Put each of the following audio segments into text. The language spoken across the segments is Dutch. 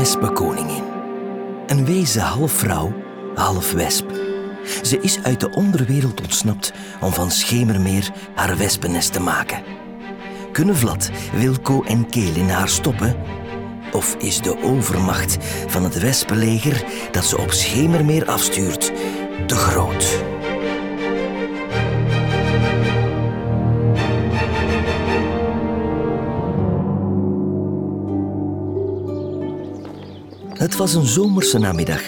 wespenkoningin. Een wezen half vrouw, half wesp. Ze is uit de onderwereld ontsnapt om van Schemermeer haar wespennest te maken. Kunnen Vlad, Wilco en Kelin haar stoppen? Of is de overmacht van het wespenleger dat ze op Schemermeer afstuurt te groot? Het was een zomerse namiddag.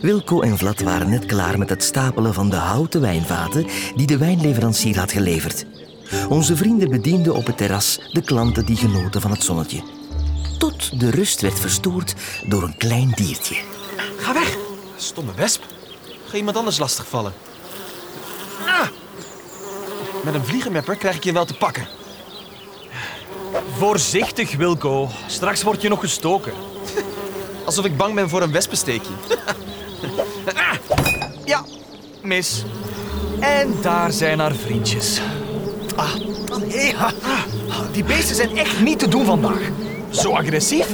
Wilco en Vlad waren net klaar met het stapelen van de houten wijnvaten die de wijnleverancier had geleverd. Onze vrienden bedienden op het terras de klanten die genoten van het zonnetje. Tot de rust werd verstoord door een klein diertje. Ga weg. Stomme wesp. Ga iemand anders lastigvallen. Ah! Met een vliegenmepper krijg ik je wel te pakken. Voorzichtig, Wilco. Straks word je nog gestoken. Alsof ik bang ben voor een wespensteekje. Ah! Ja, mis. En daar zijn haar vriendjes. Ah, hey, ah, die beesten zijn echt niet te doen vandaag. Zo agressief.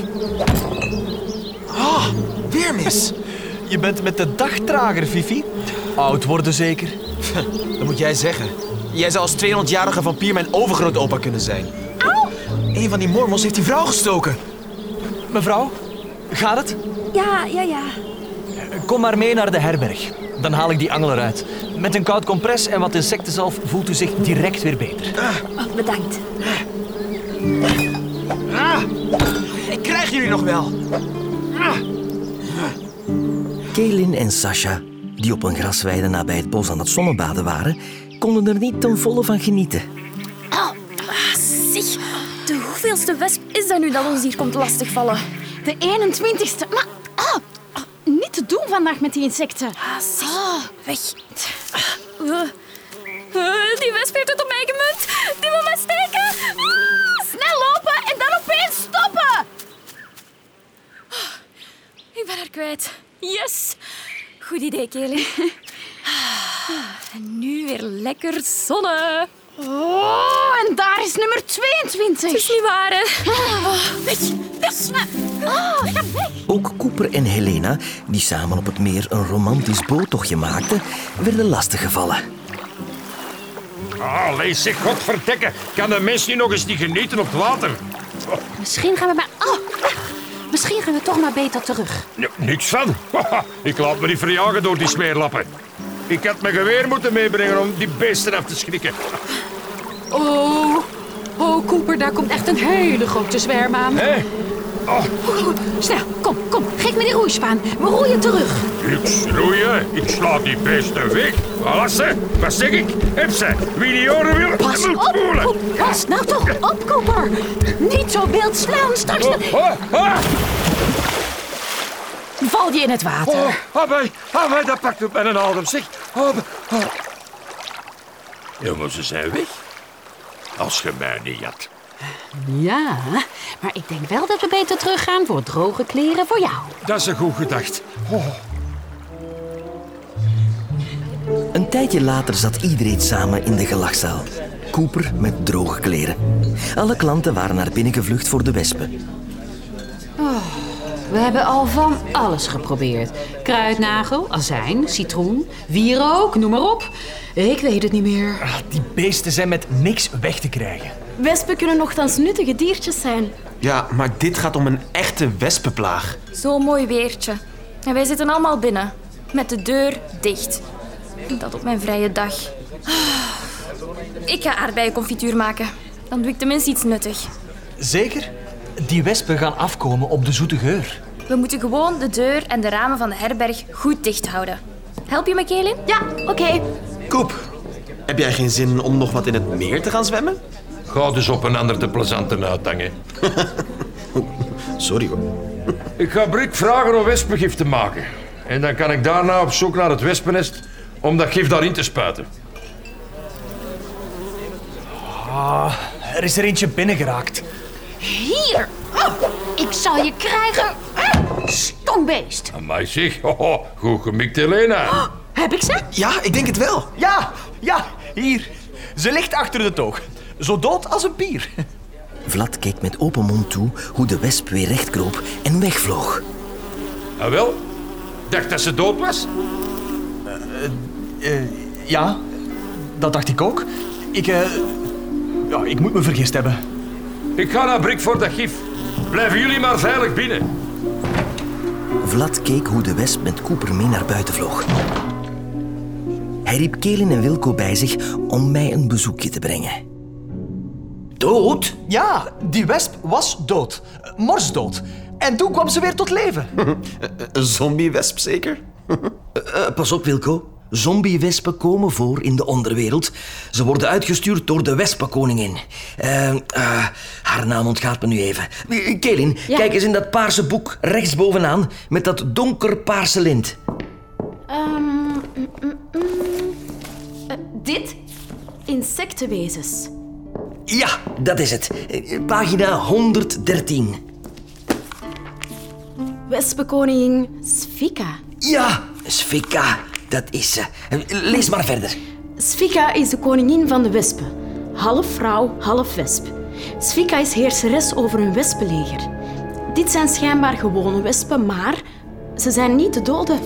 Ah, weer mis. Je bent met de dag trager, Fifi. Oud worden zeker. Dat moet jij zeggen. Jij zou als 200-jarige vampier mijn overgrootopa kunnen zijn. Een van die mormels heeft die vrouw gestoken. Mevrouw, gaat het? Ja, ja, ja. Kom maar mee naar de herberg. Dan haal ik die angel eruit. Met een koud compress en wat insectenzalf voelt u zich direct weer beter. Oh, bedankt. Ah, ik krijg jullie nog wel. Ah. Kelin en Sasha, die op een grasweide nabij het bos aan het zonnebaden waren, konden er niet ten volle van genieten. Oh, ah, zeg, de hoeveelste wesp is dat nu dat ons hier komt lastigvallen? De 21ste. Maar ah, ah, niet te doen vandaag met die insecten. Ah, zeg, weg. Uh, uh, die wesp heeft het op mij gemunt. Die wil mij steken. Ah, snel lopen en dan opeens stoppen. Ik ben haar kwijt. Yes. Goed idee, Kelly. En nu weer lekker zonne. Oh, en daar is nummer 22. Het is niet waar, hè? Weg, weg. Oh, ga weg. Ook Cooper en Helena, die samen op het meer een romantisch boottochtje maakten, werden lastiggevallen. Ah, lees zich, godverdekken. Kan de mens nu nog eens niet genieten op het water? Misschien gaan we maar... Oh, misschien gaan we toch maar beter terug. N- niks van. Ik laat me niet verjagen door die smeerlappen. Ik had mijn geweer moeten meebrengen om die beesten af te schrikken. Oh, oh, Cooper, daar komt echt een hele grote zwerm aan. Hé? Oh, Snel, kom, kom, geef me die roeispaan. We roeien terug. ik schroeien. Ik sla die beesten weg. Wat zeg ik? Heb ze. Wie die oren wil, Pas moet op, spoelen. Coop- pas nou toch op, Cooper. Niet zo wild slaan, straks Oh, oh, ah, val je in het water. oh, ah, mij, dat pakt op mijn adem, zeg. Oh, oh. Ja, maar ze zijn weg. Als je mij niet had. Ja, maar ik denk wel dat we beter teruggaan voor droge kleren voor jou. Dat is een goed gedacht. Oh. Een tijdje later zat iedereen samen in de gelachzaal. Cooper met droge kleren. Alle klanten waren naar binnen gevlucht voor de wespen. We hebben al van alles geprobeerd. Kruidnagel, azijn, citroen, wierook, noem maar op. Ik weet het niet meer. Ah, Die beesten zijn met niks weg te krijgen. Wespen kunnen nogthans nuttige diertjes zijn. Ja, maar dit gaat om een echte wespenplaag. Zo'n mooi weertje. En wij zitten allemaal binnen. Met de deur dicht. Dat op mijn vrije dag. Ik ga aardbeienconfituur maken. Dan doe ik tenminste iets nuttig. Zeker? Die wespen gaan afkomen op de zoete geur. We moeten gewoon de deur en de ramen van de herberg goed dicht houden. Help je me, Kelin? Ja, oké. Koep, heb jij geen zin om nog wat in het meer te gaan zwemmen? Ga dus op een ander te plezanten uithangen. Sorry hoor. Ik ga Brik vragen om wespengif te maken. En dan kan ik daarna op zoek naar het wespennest om dat gif daarin te spuiten. Ah, er is er eentje binnengeraakt. Hier. Oh, ik zal je krijgen. Ah, Stombeest. Amai zeg, hoho, goed gemikt Helena. Heb ik ze? Ja, ik denk het wel. Ja, ja, hier. Ze ligt achter de toog. Zo dood als een pier. Vlad keek met open mond toe hoe de wesp weer recht kroop en wegvloog. Ah wel? Dacht dat ze dood was? Eh, ja, dat dacht ik ook. Ik, eh, ja, ik moet me vergist hebben. Ik ga naar Brik voor dat gif. Blijven jullie maar veilig binnen. Vlad keek hoe de wesp met Cooper mee naar buiten vloog. Hij riep Kelin en Wilco bij zich om mij een bezoekje te brengen. Dood? Ja, die wesp was dood. Morsdood. En toen kwam ze weer tot leven. Een zombiewesp zeker? Eh, pas op, Wilco. Zombiewespen komen voor in de onderwereld. Ze worden uitgestuurd door de wespenkoningin. Eh, eh, haar naam ontgaat me nu even. Eh, Kelin, Ja. kijk eens in dat paarse boek rechtsbovenaan met dat donkerpaarse lint. Ehm, mm, mm, mm. Eh, dit? Insectenwezens. Ja, dat is het. Pagina 113. Wespenkoningin Sfika. Ja, Svika, dat is ze. Lees maar verder. Sfika is de koningin van de wespen. Half vrouw, half wesp. Sfika is heerseres over een wespenleger. Dit zijn schijnbaar gewone wespen, maar ze zijn niet te doden.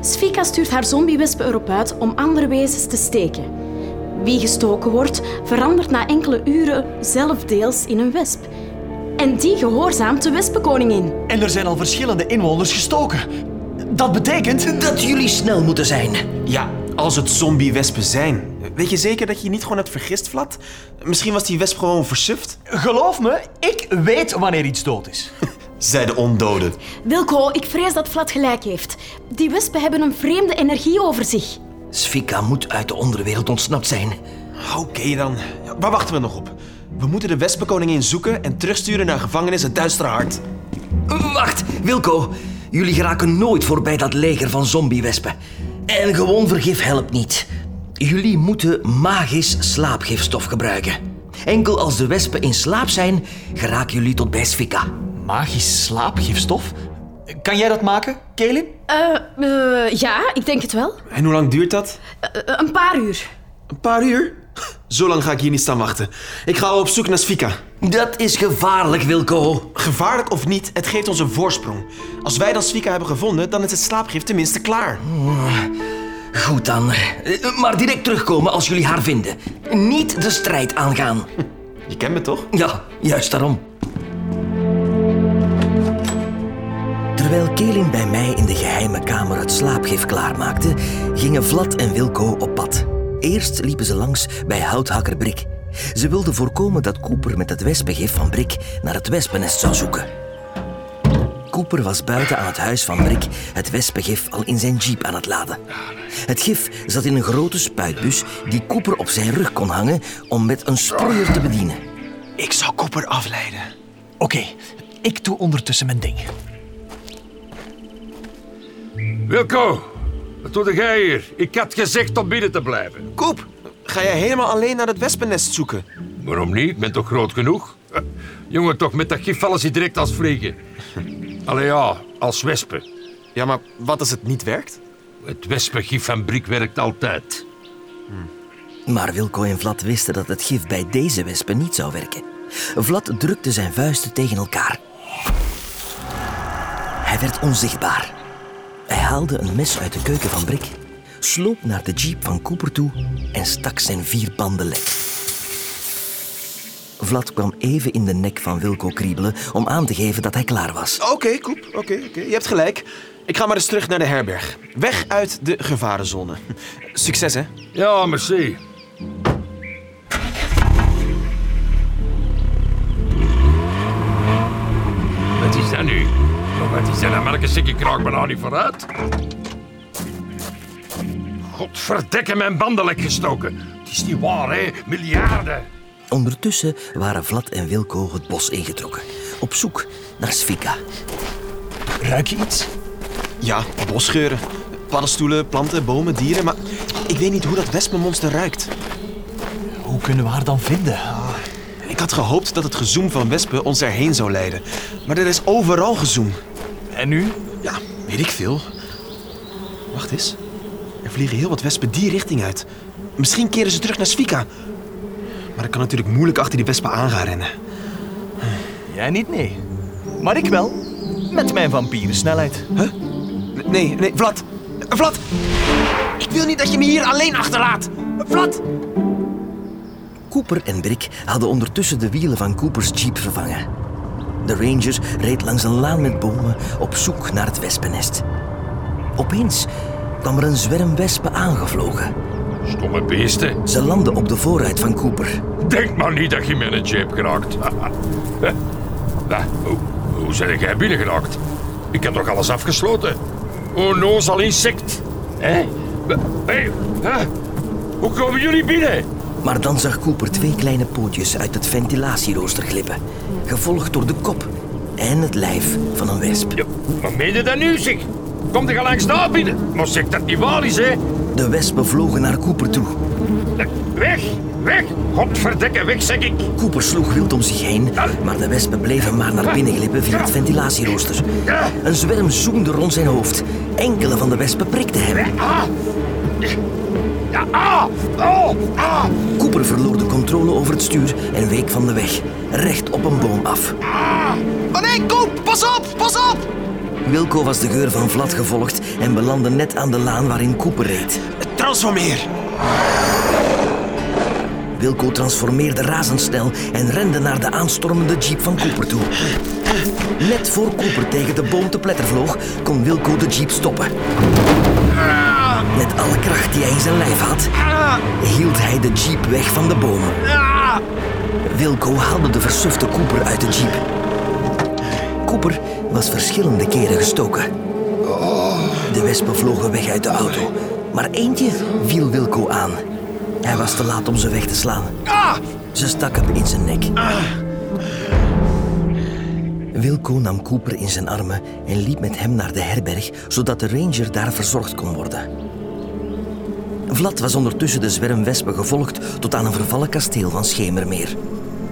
Sfika stuurt haar zombiewespen erop uit om andere wezens te steken. Wie gestoken wordt, verandert na enkele uren zelf deels in een wesp. En die gehoorzaamt de wespenkoningin. En er zijn al verschillende inwoners gestoken. Dat betekent... Dat jullie snel moeten zijn. Ja, als het zombiewespen zijn. Weet je zeker dat je je niet gewoon hebt vergist, Vlad? Misschien was die wesp gewoon versuft? Geloof me, ik weet wanneer iets dood is. Zei de ondode. Wilco, ik vrees dat Vlad gelijk heeft. Die wespen hebben een vreemde energie over zich. Svika moet uit de onderwereld ontsnapt zijn. Oké dan. Ja, waar wachten we nog op? We moeten de wespenkoningin zoeken en terugsturen naar gevangenis het Duistere Hart. Wacht, Wilco. Jullie geraken nooit voorbij dat leger van zombiewespen. En gewoon vergif helpt niet. Jullie moeten magisch slaapgifstof gebruiken. Enkel als de wespen in slaap zijn, geraken jullie tot bij Svika. Magisch slaapgifstof? Kan jij dat maken, Kelin? Eh, eh, ja, ik denk het wel. En hoe lang duurt dat? Eh, een paar uur. Een paar uur? Zo lang ga ik hier niet staan wachten. Ik ga op zoek naar Svika. Dat is gevaarlijk, Wilco. Gevaarlijk of niet, het geeft ons een voorsprong. Als wij dan Svika hebben gevonden, dan is het slaapgif tenminste klaar. Goed dan. Maar direct terugkomen als jullie haar vinden. Niet de strijd aangaan. Je kent me toch? Ja, juist daarom. Terwijl Kelin bij mij in de geheime kamer het slaapgif klaarmaakte, gingen Vlad en Wilco op pad. Eerst liepen ze langs bij houthakker Brik. Ze wilden voorkomen dat Cooper met het wespengif van Brik naar het wespennest zou zoeken. Cooper was buiten aan het huis van Brik het wespengif al in zijn jeep aan het laden. Het gif zat in een grote spuitbus die Cooper op zijn rug kon hangen om met een sproeier te bedienen. Ik zal Cooper afleiden. Oké, ik doe ondertussen mijn ding. Wilco, wat doe jij hier? Ik had gezegd om binnen te blijven. Koop, ga jij helemaal alleen naar het wespennest zoeken? Waarom niet? Ik ben toch groot genoeg? Eh, Jongen, toch met dat gif vallen ze direct als vliegen. Allee ja, als wespen. Ja, maar wat als het niet werkt? Het wespengif van Brik werkt altijd. Maar Wilco en Vlad wisten dat het gif bij deze wespen niet zou werken. Vlad drukte zijn vuisten tegen elkaar. Hij werd onzichtbaar. Hij haalde een mes uit de keuken van Brik, sloop naar de jeep van Cooper toe en stak zijn vier banden lek. Vlad kwam even in de nek van Wilco kriebelen om aan te geven dat hij klaar was. Oké, Koep, oké, oké. Je hebt gelijk. Ik ga maar eens terug naar de herberg. Weg uit de gevarenzone. Succes, hè? Ja, merci. Wat is dat? Dan merk ik kraak me nou niet vooruit. Godverdekke mijn bandenlek gestoken. Het is niet waar, hè? Miljarden. Ondertussen waren Vlad en Wilco het bos ingetrokken, op zoek naar Svika. Ruik je iets? Ja, bosgeuren. Paddenstoelen, planten, bomen, dieren. Maar ik weet niet hoe dat wespenmonster ruikt. Hoe kunnen we haar dan vinden? Ik had gehoopt dat het gezoem van wespen ons erheen zou leiden. Maar er is overal gezoem. En nu? Ja, weet ik veel. Wacht eens. Er vliegen heel wat wespen die richting uit. Misschien keren ze terug naar Svika. Maar ik kan natuurlijk moeilijk achter die wespen aan gaan rennen. Jij niet, nee. Maar ik wel. met mijn vampierensnelheid. Nee, nee, Vlad. Vlad! Ik wil niet dat je me hier alleen achterlaat. Vlad! Cooper en Brick hadden ondertussen de wielen van Coopers jeep vervangen. De Ranger reed langs een laan met bomen op zoek naar het wespennest. Opeens kwam er een zwerm wespen aangevlogen. Stomme beesten. Ze landden op de voorruit van Cooper. Denk maar niet dat je met een jeep geraakt. Ja, hoe, hoe zijn jij binnengeraakt? Ik heb toch alles afgesloten? Onnozel insect. Hé? Hé? Hè? Hoe komen jullie binnen? Maar dan zag Cooper twee kleine pootjes uit het ventilatierooster glippen, gevolgd door de kop en het lijf van een wesp. Ja, wat meen je dat nu, zeg? Kom er langs daar binnen. Maar zeg dat niet waar is, hè? De wespen vlogen naar Cooper toe. Weg! Weg! Godverdekke, weg, zeg ik! Cooper sloeg wild om zich heen, maar de wespen bleven maar naar binnen glippen via het ventilatierooster. Een zwerm zoemde rond zijn hoofd. Enkele van de wespen prikten hem. Ah! Ja, ah! Oh! Ah! Cooper verloor de controle over het stuur en week van de weg, recht op een boom af. Oh nee, Koop! Pas op! Pas op! Wilco was de geur van Vlad gevolgd en belandde net aan de laan waarin Cooper reed. Transformeer! Wilco transformeerde razendsnel en rende naar de aanstormende jeep van Cooper toe. Net voor Cooper tegen de boom te pletter vloog, kon Wilco de jeep stoppen. Met alle kracht die hij in zijn lijf had, hield hij de jeep weg van de boom. Wilco haalde de versufte Cooper uit de jeep. Cooper was verschillende keren gestoken. De wespen vlogen weg uit de auto, maar eentje viel Wilco aan. Hij was te laat om ze weg te slaan. Ze stak hem in zijn nek. Wilco nam Cooper in zijn armen en liep met hem naar de herberg, zodat de ranger daar verzorgd kon worden. Vlad was ondertussen de zwerm wespen gevolgd tot aan een vervallen kasteel van Schemermeer.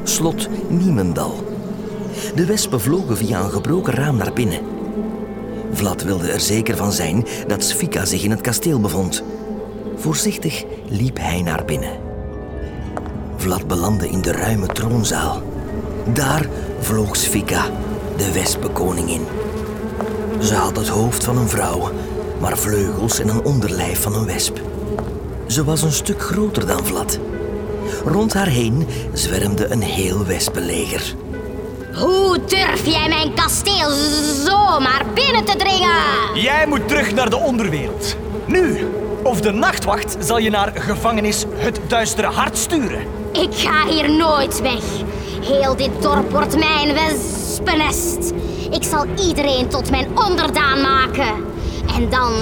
Slot Niemendal. De wespen vlogen via een gebroken raam naar binnen. Vlad wilde er zeker van zijn dat Svika zich in het kasteel bevond. Voorzichtig liep hij naar binnen. Vlad belandde in de ruime troonzaal. Daar vloog Svika, de wespenkoningin. Ze had het hoofd van een vrouw, maar vleugels en een onderlijf van een wesp. Ze was een stuk groter dan Vlad. Rond haar heen zwermde een heel wespenleger. Hoe durf jij mijn kasteel zomaar binnen te dringen? Jij moet terug naar de onderwereld. Nu, of de nachtwacht zal je naar gevangenis het duistere hart sturen. Ik ga hier nooit weg. Heel dit dorp wordt mijn wespennest. Ik zal iedereen tot mijn onderdaan maken. En dan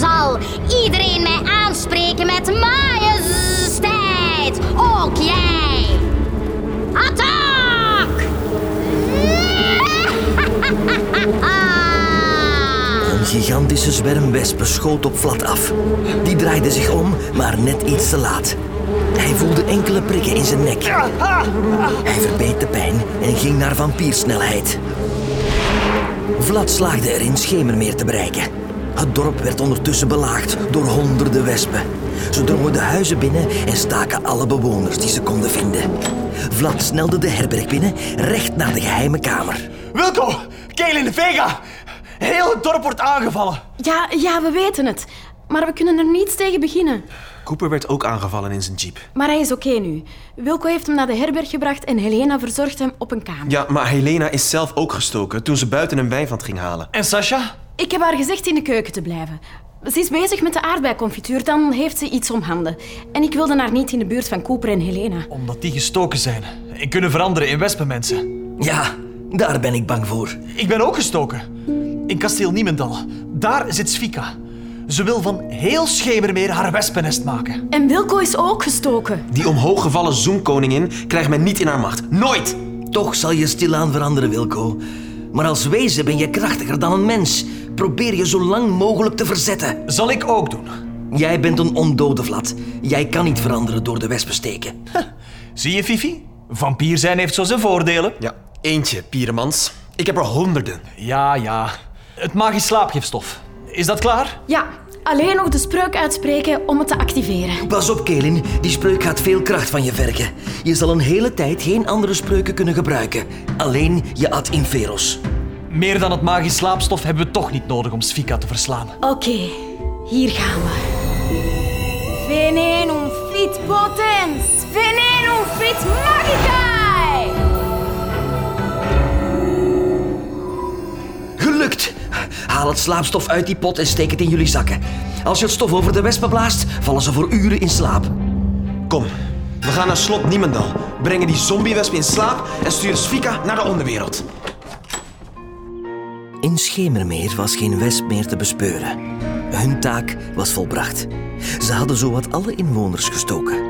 zal iedereen mij aanspreken met majesteit. Ook jij. Attack! Een gigantische zwerm wespen schoot op Vlad af. Die draaide zich om, maar net iets te laat. Hij voelde enkele prikken in zijn nek. Hij verbeet de pijn en ging naar vampiersnelheid. Vlad slaagde erin Schemermeer te bereiken. Het dorp werd ondertussen belaagd door honderden wespen. Ze drongen de huizen binnen en staken alle bewoners die ze konden vinden. Vlad snelde de herberg binnen, recht naar de geheime kamer. Wilco, Kaelin, Vega. Heel het dorp wordt aangevallen. Ja, ja, we weten het. Maar we kunnen er niets tegen beginnen. Cooper werd ook aangevallen in zijn jeep. Maar hij is oké nu. Wilco heeft hem naar de herberg gebracht en Helena verzorgt hem op een kamer. Ja, maar Helena is zelf ook gestoken toen ze buiten een wijnvat ging halen. En Sasha? Ik heb haar gezegd in de keuken te blijven. Ze is bezig met de aardbeiconfituur, dan heeft ze iets om handen. En ik wilde haar niet in de buurt van Cooper en Helena. Omdat die gestoken zijn en kunnen veranderen in wespenmensen. Ja, daar ben ik bang voor. Ik ben ook gestoken. In kasteel Niemendal. Daar zit Svika. Ze wil van heel Schemermeer haar wespennest maken. En Wilco is ook gestoken. Die omhooggevallen zoemkoningin krijgt men niet in haar macht. Nooit! Toch zal je stilaan veranderen, Wilco. Maar als wezen ben je krachtiger dan een mens. Probeer je zo lang mogelijk te verzetten. Zal ik ook doen. Jij bent een ondode Vlad. Jij kan niet veranderen door de wespen steken. Zie je, Fifi? Vampier zijn heeft zo zijn voordelen. Ja, eentje, Pieremans. Ik heb er honderden. Ja, ja. Het magisch slaapgifstof. Is dat klaar? Ja, alleen nog de spreuk uitspreken om het te activeren. Pas op, Kelin. Die spreuk gaat veel kracht van je vergen. Je zal een hele tijd geen andere spreuken kunnen gebruiken. Alleen je ad inferos. Meer dan het magisch slaapstof hebben we toch niet nodig om Svika te verslaan. Oké, hier gaan we. Venenum fit potens, venenum fit magicae! Haal het slaapstof uit die pot en steek het in jullie zakken. Als je het stof over de wespen blaast, vallen ze voor uren in slaap. Kom, we gaan naar slot Niemendal, brengen die zombiewespen in slaap en sturen Svika naar de onderwereld. In Schemermeer was geen wesp meer te bespeuren. Hun taak was volbracht. Ze hadden zowat alle inwoners gestoken.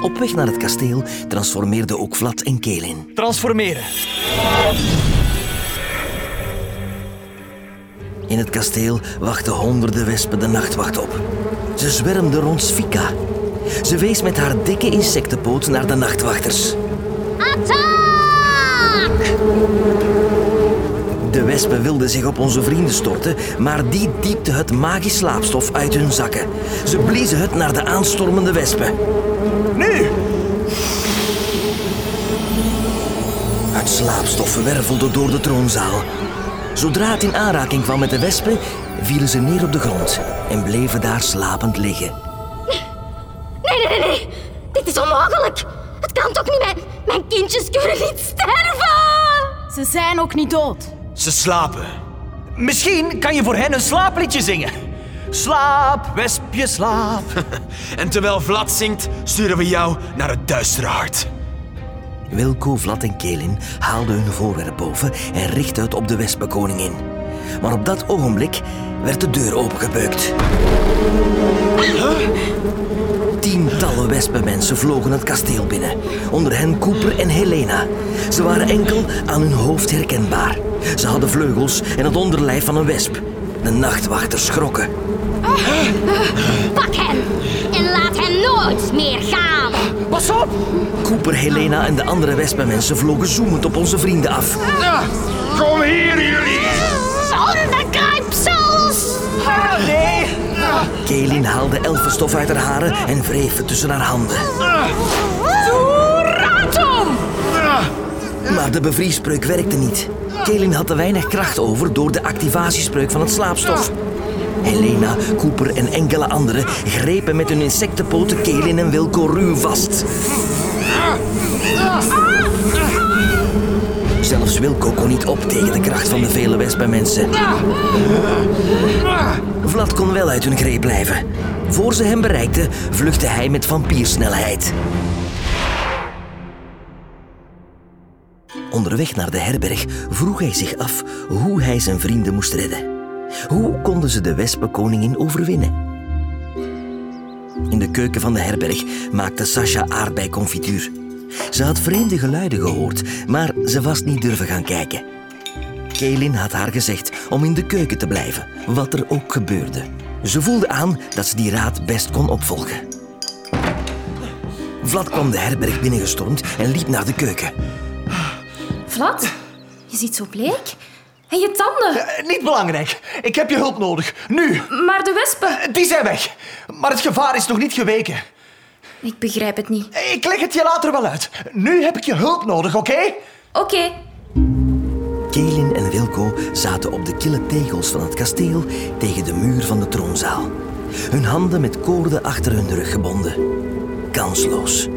Op weg naar het kasteel transformeerden ook Vlad en Kelin. Transformeren. In het kasteel wachten honderden wespen de nachtwacht op. Ze zwermden rond Svika. Ze wees met haar dikke insectenpoot naar de nachtwachters. Attack! De wespen wilden zich op onze vrienden storten, maar die diepte het magisch slaapstof uit hun zakken. Ze bliezen het naar de aanstormende wespen. Nu! Het slaapstof wervelde door de troonzaal. Zodra het in aanraking kwam met de wespen, vielen ze neer op de grond en bleven daar slapend liggen. Nee, nee, nee, nee. Dit is onmogelijk. Het kan toch niet? Mijn, mijn kindjes kunnen niet sterven. Ze zijn ook niet dood. Ze slapen. Misschien kan je voor hen een slaapliedje zingen. Slaap, wespje, slaap. En terwijl Vlad zingt, sturen we jou naar het duistere hart. Wilco, Vlad en Kelin haalden hun voorwerp boven en richtten het op de wespenkoningin. Maar op dat ogenblik werd de deur opengebeukt. Tientallen wespenmensen vlogen het kasteel binnen. Onder hen Cooper en Helena. Ze waren enkel aan hun hoofd herkenbaar. Ze hadden vleugels en het onderlijf van een wesp. De nachtwachters schrokken. Pak hen en laat hen nooit meer gaan. Pas op! Cooper, Helena en de andere wespenmensen vlogen zoemend op onze vrienden af. Kom hier, jullie! Onderkruipsels! Nee! Kelin haalde elfenstof uit haar haren en wreef het tussen haar handen. Maar de bevriespreuk werkte niet. Kelin had te weinig kracht over door de activatiespreuk van het slaapstof. Helena, Cooper en enkele anderen grepen met hun insectenpoten Kelin en Wilco ruw vast. Zelfs Wilco kon niet op tegen de kracht van de vele wespenmensen. Vlad kon wel uit hun greep blijven. Voor ze hem bereikten, vluchtte hij met vampiersnelheid. Onderweg naar de herberg vroeg hij zich af hoe hij zijn vrienden moest redden. Hoe konden ze de wespenkoningin overwinnen? In de keuken van de herberg maakte Sasha aardbeiconfituur. Ze had vreemde geluiden gehoord, maar ze was niet durven gaan kijken. Kaelin had haar gezegd om in de keuken te blijven, wat er ook gebeurde. Ze voelde aan dat ze die raad best kon opvolgen. Vlad kwam de herberg binnengestormd en liep naar de keuken. Vlad, je ziet zo bleek. En je tanden. Eh, Niet belangrijk. Ik heb je hulp nodig. Nu. Maar de wespen... Die zijn weg. Maar het gevaar is nog niet geweken. Ik begrijp het niet. Ik leg het je later wel uit. Nu heb ik je hulp nodig, oké? Oké, Kaelin en Wilco zaten op de kille tegels van het kasteel tegen de muur van de troonzaal. Hun handen met koorden achter hun rug gebonden. Kansloos.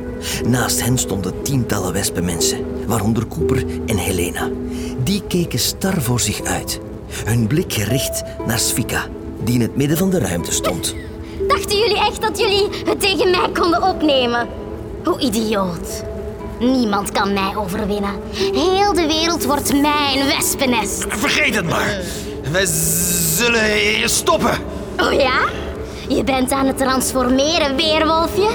Naast hen stonden tientallen wespenmensen, waaronder Cooper en Helena. Die keken star voor zich uit. Hun blik gericht naar Svika, die in het midden van de ruimte stond. Dachten jullie echt dat jullie het tegen mij konden opnemen? Hoe idioot. Niemand kan mij overwinnen. Heel de wereld wordt mijn wespennest. Vergeet het maar. Wij zullen stoppen. Oh ja? Je bent aan het transformeren, weerwolfje?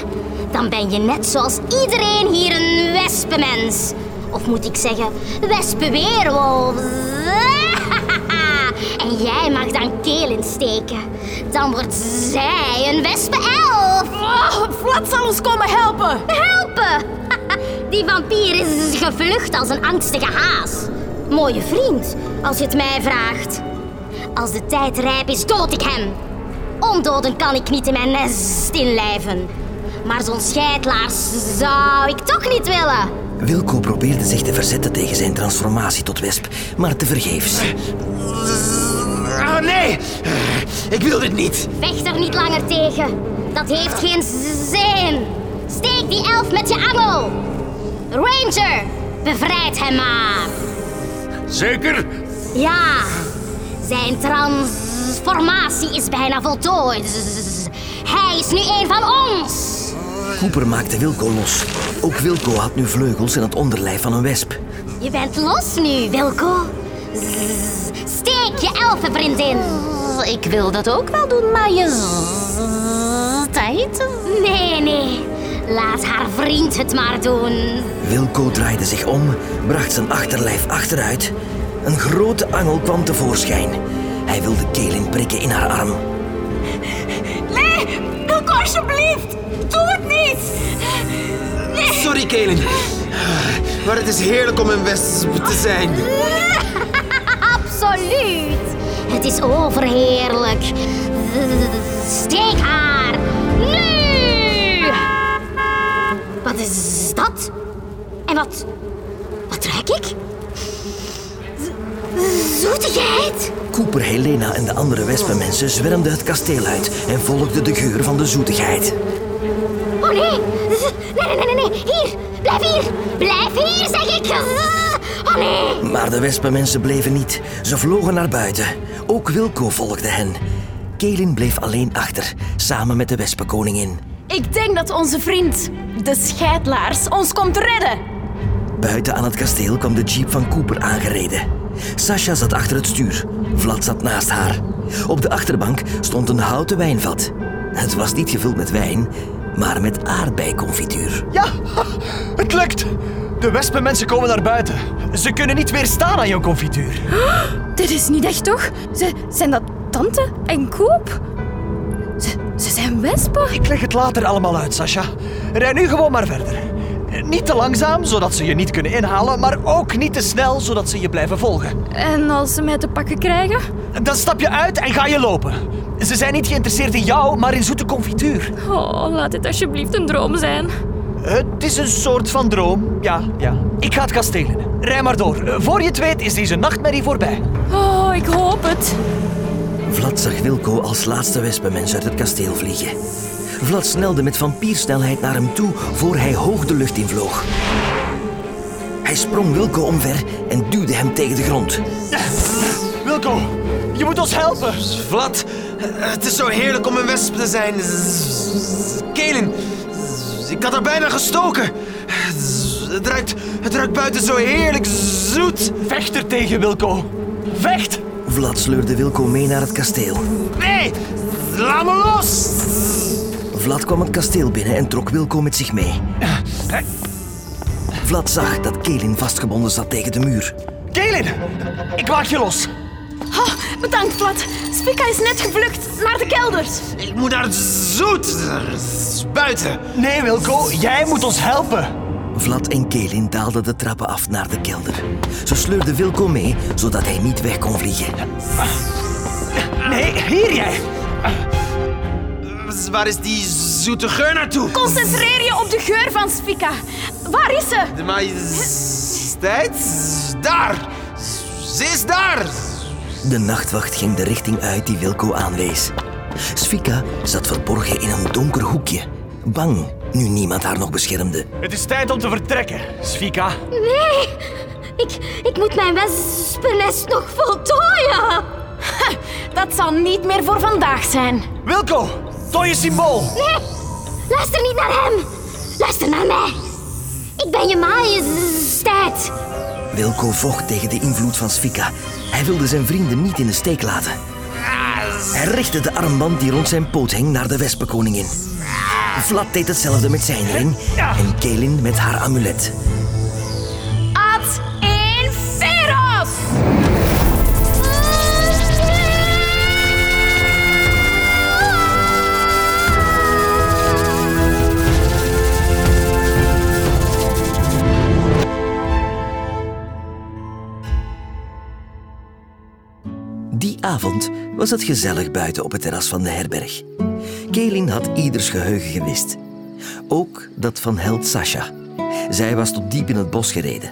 Dan ben je net zoals iedereen hier een wespenmens. Of moet ik zeggen, wespenweerwolf. En jij mag dan keel insteken. Dan wordt zij een wespenelf. Oh, Vlad zal ons komen helpen. Helpen! Die vampier is gevlucht als een angstige haas. Mooie vriend, als je het mij vraagt. Als de tijd rijp is, dood ik hem. Ondoden kan ik niet in mijn nest inlijven. Maar zo'n scheidlaars zou ik toch niet willen. Wilco probeerde zich te verzetten tegen zijn transformatie tot wesp, maar tevergeefs. Ah, nee! Ik wil dit niet. Vecht er niet langer tegen. Dat heeft geen zin. Steek die elf met je angel. Ranger, bevrijd hem maar. Zeker? Ja, zijn transformatie is bijna voltooid. Hij is nu een van ons. Cooper maakte Wilco los. Ook Wilco had nu vleugels en het onderlijf van een wesp. Je bent los nu, Wilco. Steek je elfenvriendin. Ik wil dat ook wel doen, maar je... Tijd? Nee, nee. Laat haar vriend het maar doen. Wilco draaide zich om, bracht zijn achterlijf achteruit. Een grote angel kwam tevoorschijn. Hij wilde Kelin prikken in haar arm. Nee, Wilco, alsjeblieft. Doe het niet. Nee. Sorry, Kaelin. Maar het is heerlijk om een wesp te zijn. Absoluut. Het is overheerlijk. Steek haar. Nu! Wat is dat? En wat... Wat ruik ik? Zoetigheid? Cooper, Helena en de andere wespenmensen zwermden het kasteel uit en volgden de geur van de zoetigheid. Nee. Nee, nee, nee, nee. Hier. Blijf hier. Blijf hier, zeg ik. Oh nee. Maar de wespenmensen bleven niet. Ze vlogen naar buiten. Ook Wilco volgde hen. Kelin bleef alleen achter, samen met de wespenkoningin. Ik denk dat onze vriend, de scheidlaars, ons komt redden. Buiten aan het kasteel kwam de jeep van Cooper aangereden. Sasha zat achter het stuur. Vlad zat naast haar. Op de achterbank stond een houten wijnvat. Het was niet gevuld met wijn, maar met aardbeiconfituur. Ja, het lukt. De wespenmensen komen naar buiten. Ze kunnen niet weerstaan aan jouw confituur. Dit is niet echt, toch? Ze, zijn dat Tante en Koop? Ze, ze zijn wespen. Ik leg het later allemaal uit, Sasha. Rij nu gewoon maar verder. Niet te langzaam, zodat ze je niet kunnen inhalen, maar ook niet te snel, zodat ze je blijven volgen. En als ze mij te pakken krijgen? Dan stap je uit en ga je lopen. Ze zijn niet geïnteresseerd in jou, maar in zoete confituur. Oh, laat dit alsjeblieft een droom zijn. Het is een soort van droom, ja, ja. Ik ga het kasteel in. Rij maar door. Voor je het weet is deze nachtmerrie voorbij. Oh, ik hoop het. Vlad zag Wilco als laatste wespenmens uit het kasteel vliegen. Vlad snelde met vampiersnelheid naar hem toe voor hij hoog de lucht invloog. Hij sprong Wilco omver en duwde hem tegen de grond. Wilco, je moet ons helpen. Vlad, het is zo heerlijk om een wesp te zijn. Kaelin, ik had er bijna gestoken. Het ruikt, het ruikt buiten zo heerlijk zoet. Vecht er tegen, Wilco. Vecht! Vlad sleurde Wilco mee naar het kasteel. Nee, laat me los. Vlad kwam het kasteel binnen en trok Wilco met zich mee. Vlad zag dat Kelin vastgebonden zat tegen de muur. Kaelin, ik maak je los. Bedankt, Vlad. Spika is net gevlucht naar de kelders. Ik moet naar het zoet. Buiten. Nee, Wilco, jij moet ons helpen. Vlad en Kelin daalden de trappen af naar de kelder. Ze sleurden Wilco mee, zodat hij niet weg kon vliegen. Nee, hier jij. Waar is die zoete geur naartoe? Concentreer je op de geur van Spika. Waar is ze? De majesteit? Daar. Ze is daar. De nachtwacht ging de richting uit die Wilco aanwees. Svika zat verborgen in een donker hoekje, bang nu niemand haar nog beschermde. Het is tijd om te vertrekken, Svika. Nee. Ik, ik moet mijn wespennest nog voltooien. Dat zal niet meer voor vandaag zijn. Wilco, tooi je symbool. Nee, luister niet naar hem. Luister naar mij. Ik ben je majesteit. Wilco vocht tegen de invloed van Svika. Hij wilde zijn vrienden niet in de steek laten. Hij richtte de armband die rond zijn poot hing naar de wespenkoningin. Vlad deed hetzelfde met zijn ring en Kelin met haar amulet. Avond was het gezellig buiten op het terras van de herberg. Kelin had ieders geheugen gewist. Ook dat van held Sasha. Zij was tot diep in het bos gereden.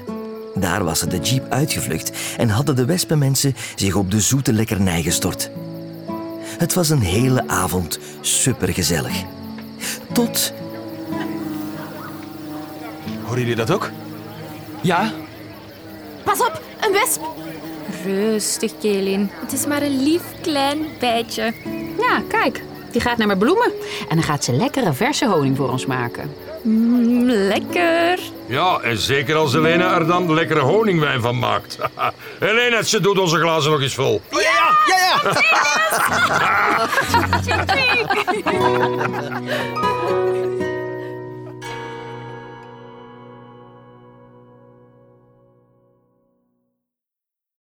Daar was ze de jeep uitgevlucht en hadden de wespenmensen zich op de zoete lekkernij gestort. Het was een hele avond supergezellig. Tot Horen jullie dat ook? Ja, Pas op, een wesp. Rustig, Kelin. Het is maar een lief klein bijtje. Ja, kijk. Die gaat naar mijn bloemen. En dan gaat ze lekkere verse honing voor ons maken. Mm, lekker. Ja, en zeker als Helena er dan lekkere honingwijn van maakt. Helena, ze doet onze glazen nog eens vol. Ja, ja, ja, ja.